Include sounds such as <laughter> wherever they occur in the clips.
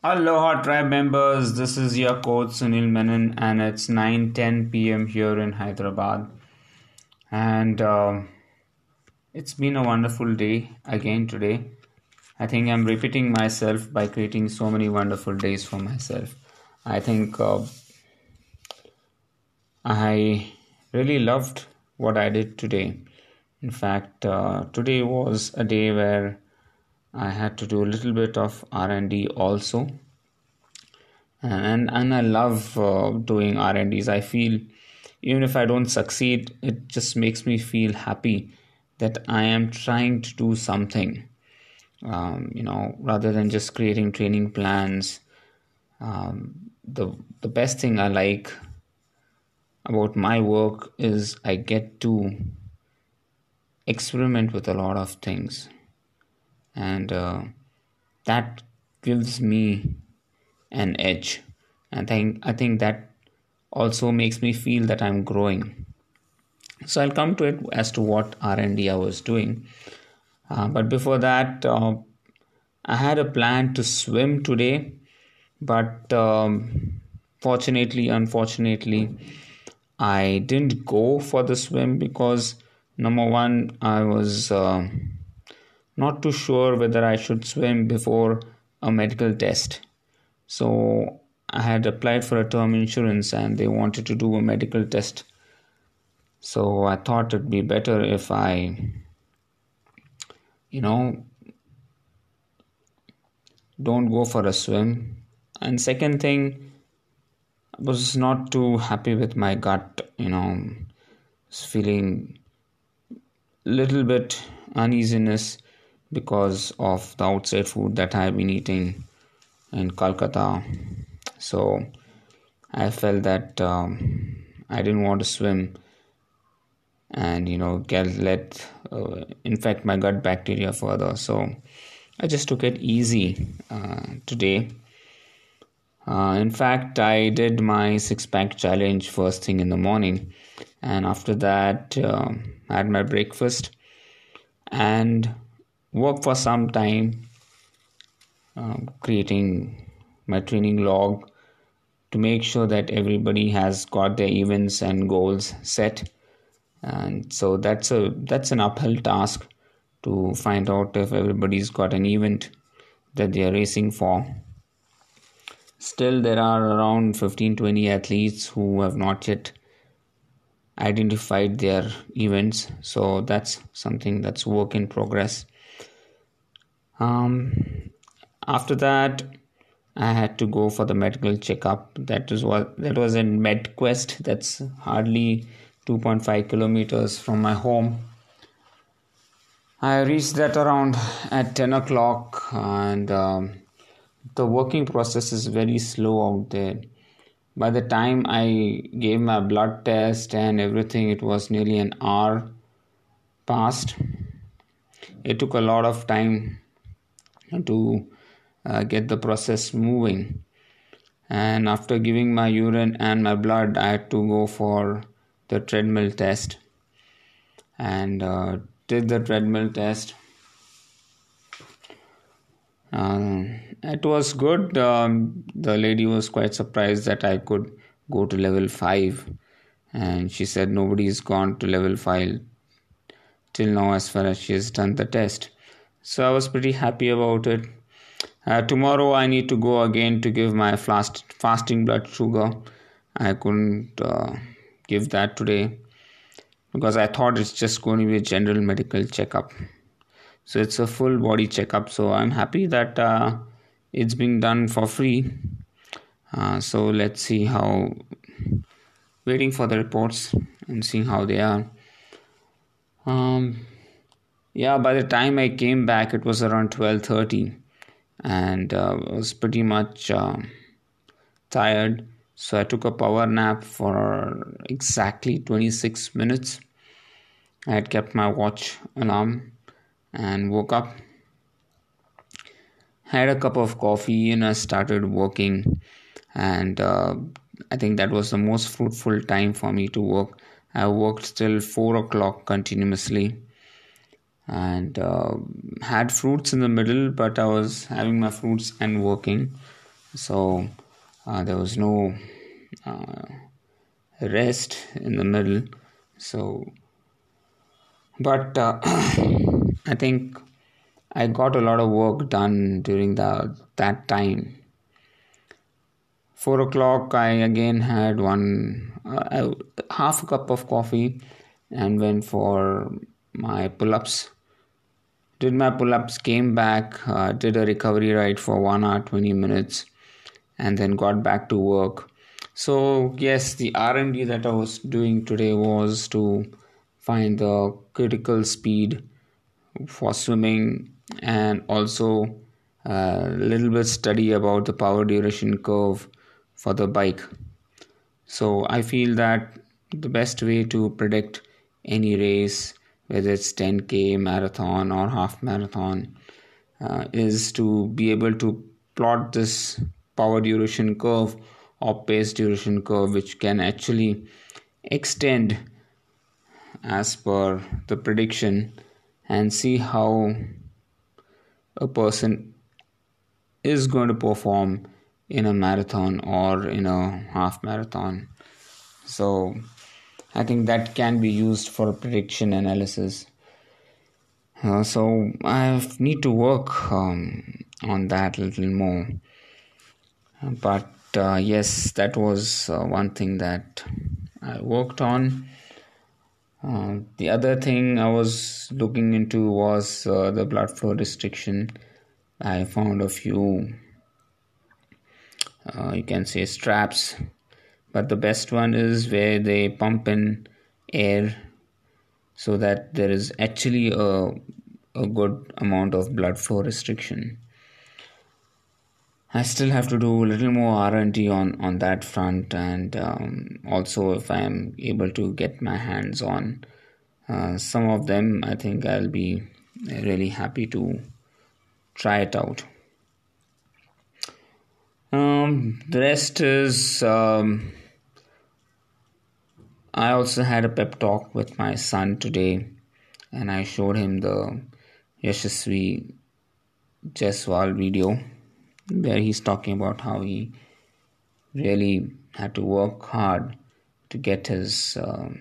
Aloha tribe members, this is your coach Sunil Menon and it's 9:10 p.m. here in Hyderabad. And uh, it's been a wonderful day again today. I think I'm repeating myself by creating so many wonderful days for myself. I think uh, I really loved what I did today. In fact, uh, today was a day where I had to do a little bit of R&D also, and and I love uh, doing R&Ds. I feel even if I don't succeed, it just makes me feel happy that I am trying to do something. Um, you know, rather than just creating training plans. Um, the the best thing I like about my work is I get to experiment with a lot of things and uh, that gives me an edge. And I think, I think that also makes me feel that I'm growing. So I'll come to it as to what R&D I was doing. Uh, but before that uh, I had a plan to swim today. But um, fortunately unfortunately I didn't go for the swim because number one I was uh, not too sure whether I should swim before a medical test. So I had applied for a term insurance and they wanted to do a medical test. So I thought it'd be better if I, you know, don't go for a swim. And second thing, I was not too happy with my gut, you know, feeling little bit uneasiness because of the outside food that I've been eating in Kolkata. So I felt that um, I didn't want to swim and you know get let uh, infect my gut bacteria further. So I just took it easy uh, today. Uh, in fact, I did my six pack challenge first thing in the morning, and after that, uh, I had my breakfast and work for some time um, creating my training log to make sure that everybody has got their events and goals set. And so that's a that's an uphill task to find out if everybody's got an event that they are racing for. Still there are around 15 20 athletes who have not yet identified their events. So that's something that's work in progress um, after that, I had to go for the medical checkup. That was what that was in MedQuest. That's hardly 2.5 kilometers from my home. I reached that around at 10 o'clock, and um, the working process is very slow out there. By the time I gave my blood test and everything, it was nearly an hour past. It took a lot of time to uh, get the process moving. And after giving my urine and my blood, I had to go for the treadmill test and uh, did the treadmill test. Um, it was good. Um, the lady was quite surprised that I could go to level 5, and she said nobody's gone to level 5 till now as far as she has done the test so I was pretty happy about it. Uh, tomorrow I need to go again to give my fast fasting blood sugar. I couldn't uh, give that today because I thought it's just going to be a general medical checkup. So it's a full body checkup. So I'm happy that uh, it's being done for free. Uh, so let's see how. Waiting for the reports and seeing how they are. Um, yeah by the time i came back it was around 12.30 and uh, i was pretty much uh, tired. So i took a power nap for exactly 26 minutes. I had kept my watch alarm and woke up. Had a cup of coffee and i started working. And uh, i think that was the most fruitful time for me to work. I worked till 4 o'clock continuously and uh, had fruits in the middle but i was having my fruits and working. So uh, there was no uh, rest in the middle. So but uh, <clears throat> i think i got a lot of work done during the that time. Four o'clock i again had one uh, half a cup of coffee and went for my pull-ups did my pull-ups came back uh, did a recovery ride for one hour 20 minutes and then got back to work. So yes the r&d that i was doing today was to find the critical speed for swimming and also a uh, little bit study about the power duration curve for the bike. So i feel that the best way to predict any race whether it's 10k marathon or half marathon uh, is to be able to plot this power duration curve or pace duration curve which can actually extend as per the prediction and see how a person is going to perform in a marathon or in a half marathon. So i think that can be used for prediction analysis. Uh, so i need to work um, on that a little more. But uh, yes that was uh, one thing that i worked on. Uh, the other thing i was looking into was uh, the blood flow restriction. I found a few uh, you can say straps but the best one is where they pump in air so that there is actually a, a good amount of blood flow restriction I still have to do a little more R&D on on that front, and um, also if I am able to get my hands on uh, some of them, I think I'll be really happy to try it out. Um, the rest is um, I also had a pep talk with my son today, and I showed him the Yashasvi Jaiswal video where he's talking about how he really had to work hard to get his um,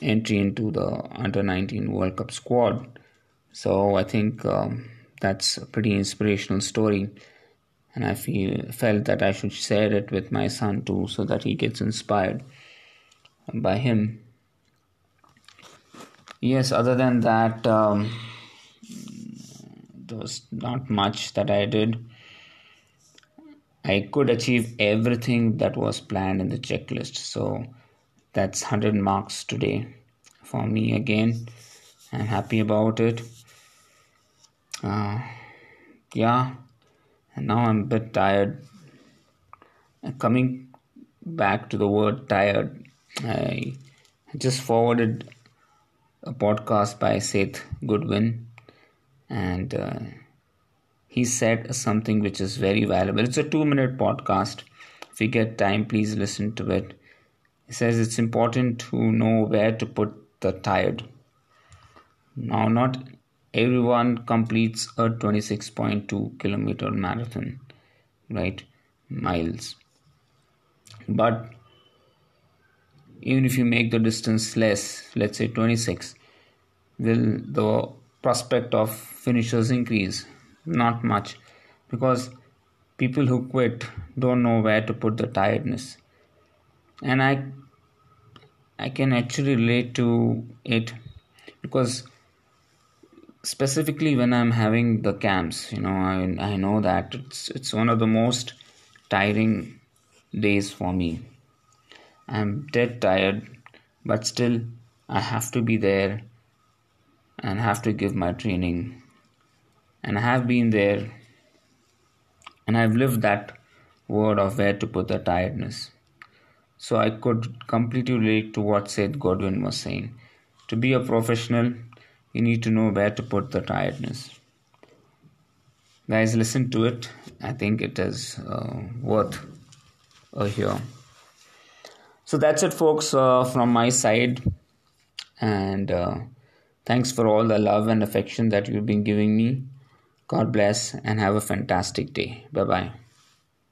entry into the under 19 World Cup squad. So I think um, that's a pretty inspirational story, and I feel felt that I should share it with my son too, so that he gets inspired by him. Yes, other than that. Um, there was not much that I did. I could achieve everything that was planned in the checklist. So that's 100 marks today for me again. I'm happy about it. Uh, yeah, and now I'm a bit tired. coming back to the word tired, I just forwarded a podcast by Seth Godin and uh, he said something which is very valuable. It's a two minute podcast. If you get time, please listen to it. He says it's important to know where to put the tired. Now, not everyone completes a 26.2 kilometer marathon, right? Miles. But even if you make the distance less, let's say 26, will the prospect of finishers increase not much because people who quit don't know where to put the tiredness and i i can actually relate to it because specifically when i'm having the camps you know i i know that it's it's one of the most tiring days for me i'm dead tired but still i have to be there and have to give my training. And I have been there and I've lived that word of where to put the tiredness. So I could completely relate to what Seth Godin was saying. To be a professional, you need to know where to put the tiredness. Guys, listen to it. I think it is uh, worth a hear. So that's it, folks, uh, from my side. And uh, Thanks for all the love and affection that you've been giving me. God bless and have a fantastic day. Bye bye.